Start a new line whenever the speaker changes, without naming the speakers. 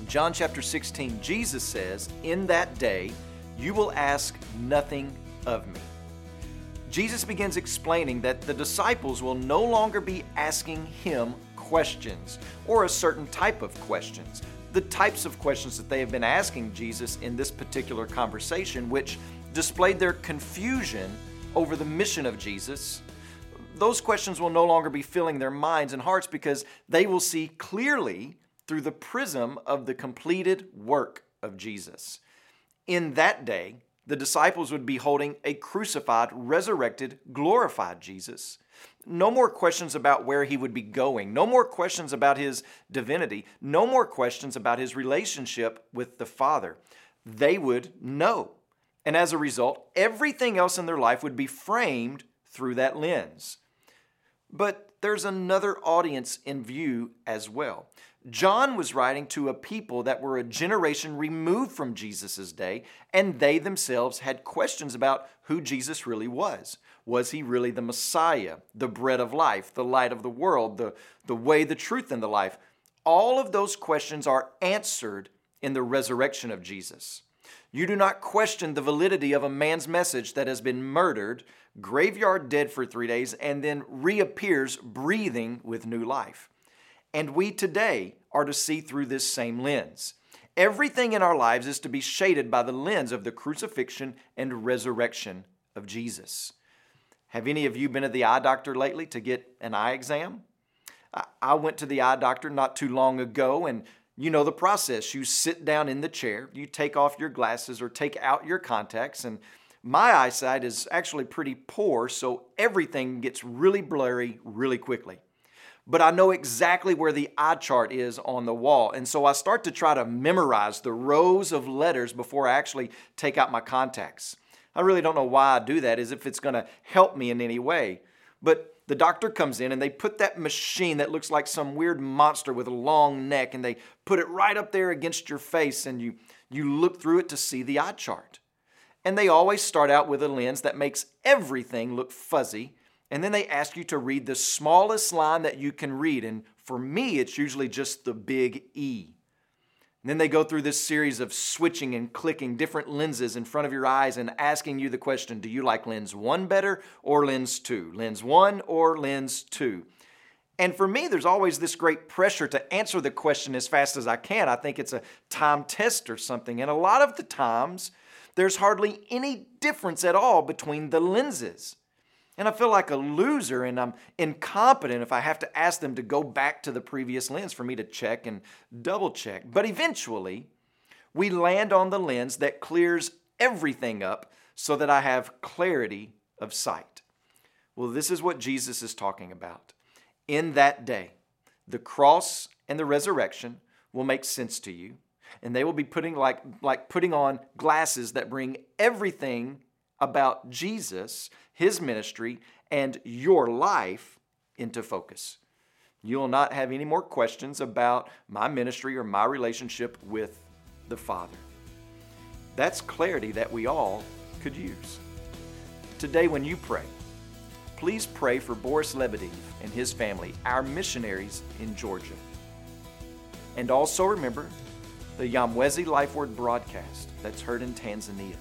In John chapter 16, Jesus says, In that day, you will ask nothing of me. Jesus begins explaining that the disciples will no longer be asking him questions or a certain type of questions. The types of questions that they have been asking Jesus in this particular conversation, which displayed their confusion over the mission of Jesus, those questions will no longer be filling their minds and hearts because they will see clearly through the prism of the completed work of Jesus. In that day, the disciples would be holding a crucified, resurrected, glorified Jesus. No more questions about where he would be going. No more questions about his divinity. No more questions about his relationship with the Father. They would know. And as a result, everything else in their life would be framed through that lens. But there's another audience in view as well. John was writing to a people that were a generation removed from Jesus' day, and they themselves had questions about who Jesus really was. Was he really the Messiah, the bread of life, the light of the world, the, the way, the truth, and the life? All of those questions are answered in the resurrection of Jesus. You do not question the validity of a man's message that has been murdered, graveyard dead for three days, and then reappears breathing with new life. And we today are to see through this same lens. Everything in our lives is to be shaded by the lens of the crucifixion and resurrection of Jesus. Have any of you been to the eye doctor lately to get an eye exam? I went to the eye doctor not too long ago, and you know the process. You sit down in the chair, you take off your glasses or take out your contacts, and my eyesight is actually pretty poor, so everything gets really blurry really quickly. But I know exactly where the eye chart is on the wall, and so I start to try to memorize the rows of letters before I actually take out my contacts. I really don't know why I do that, as if it's to help me in any way. But the doctor comes in and they put that machine that looks like some weird monster with a long neck and they put it right up there against your face and you, you look through it to see the eye chart. And they always start out with a lens that makes everything look fuzzy. And then they ask you to read the smallest line that you can read. And for me, it's usually just the big E. And then they go through this series of switching and clicking different lenses in front of your eyes and asking you the question Do you like lens one better or lens two? Lens one or lens two? And for me, there's always this great pressure to answer the question as fast as I can. I think it's a time test or something. And a lot of the times, there's hardly any difference at all between the lenses. And I feel like a loser and I'm incompetent if I have to ask them to go back to the previous lens for me to check and double check. But eventually, we land on the lens that clears everything up so that I have clarity of sight. Well, this is what Jesus is talking about. In that day, the cross and the resurrection will make sense to you, and they will be putting like, like putting on glasses that bring everything about Jesus his ministry, and your life into focus. You'll not have any more questions about my ministry or my relationship with the Father. That's clarity that we all could use. Today, when you pray, please pray for Boris Lebedev and his family, our missionaries in Georgia. And also remember the Nyamwezi Life Word broadcast that's heard in Tanzania.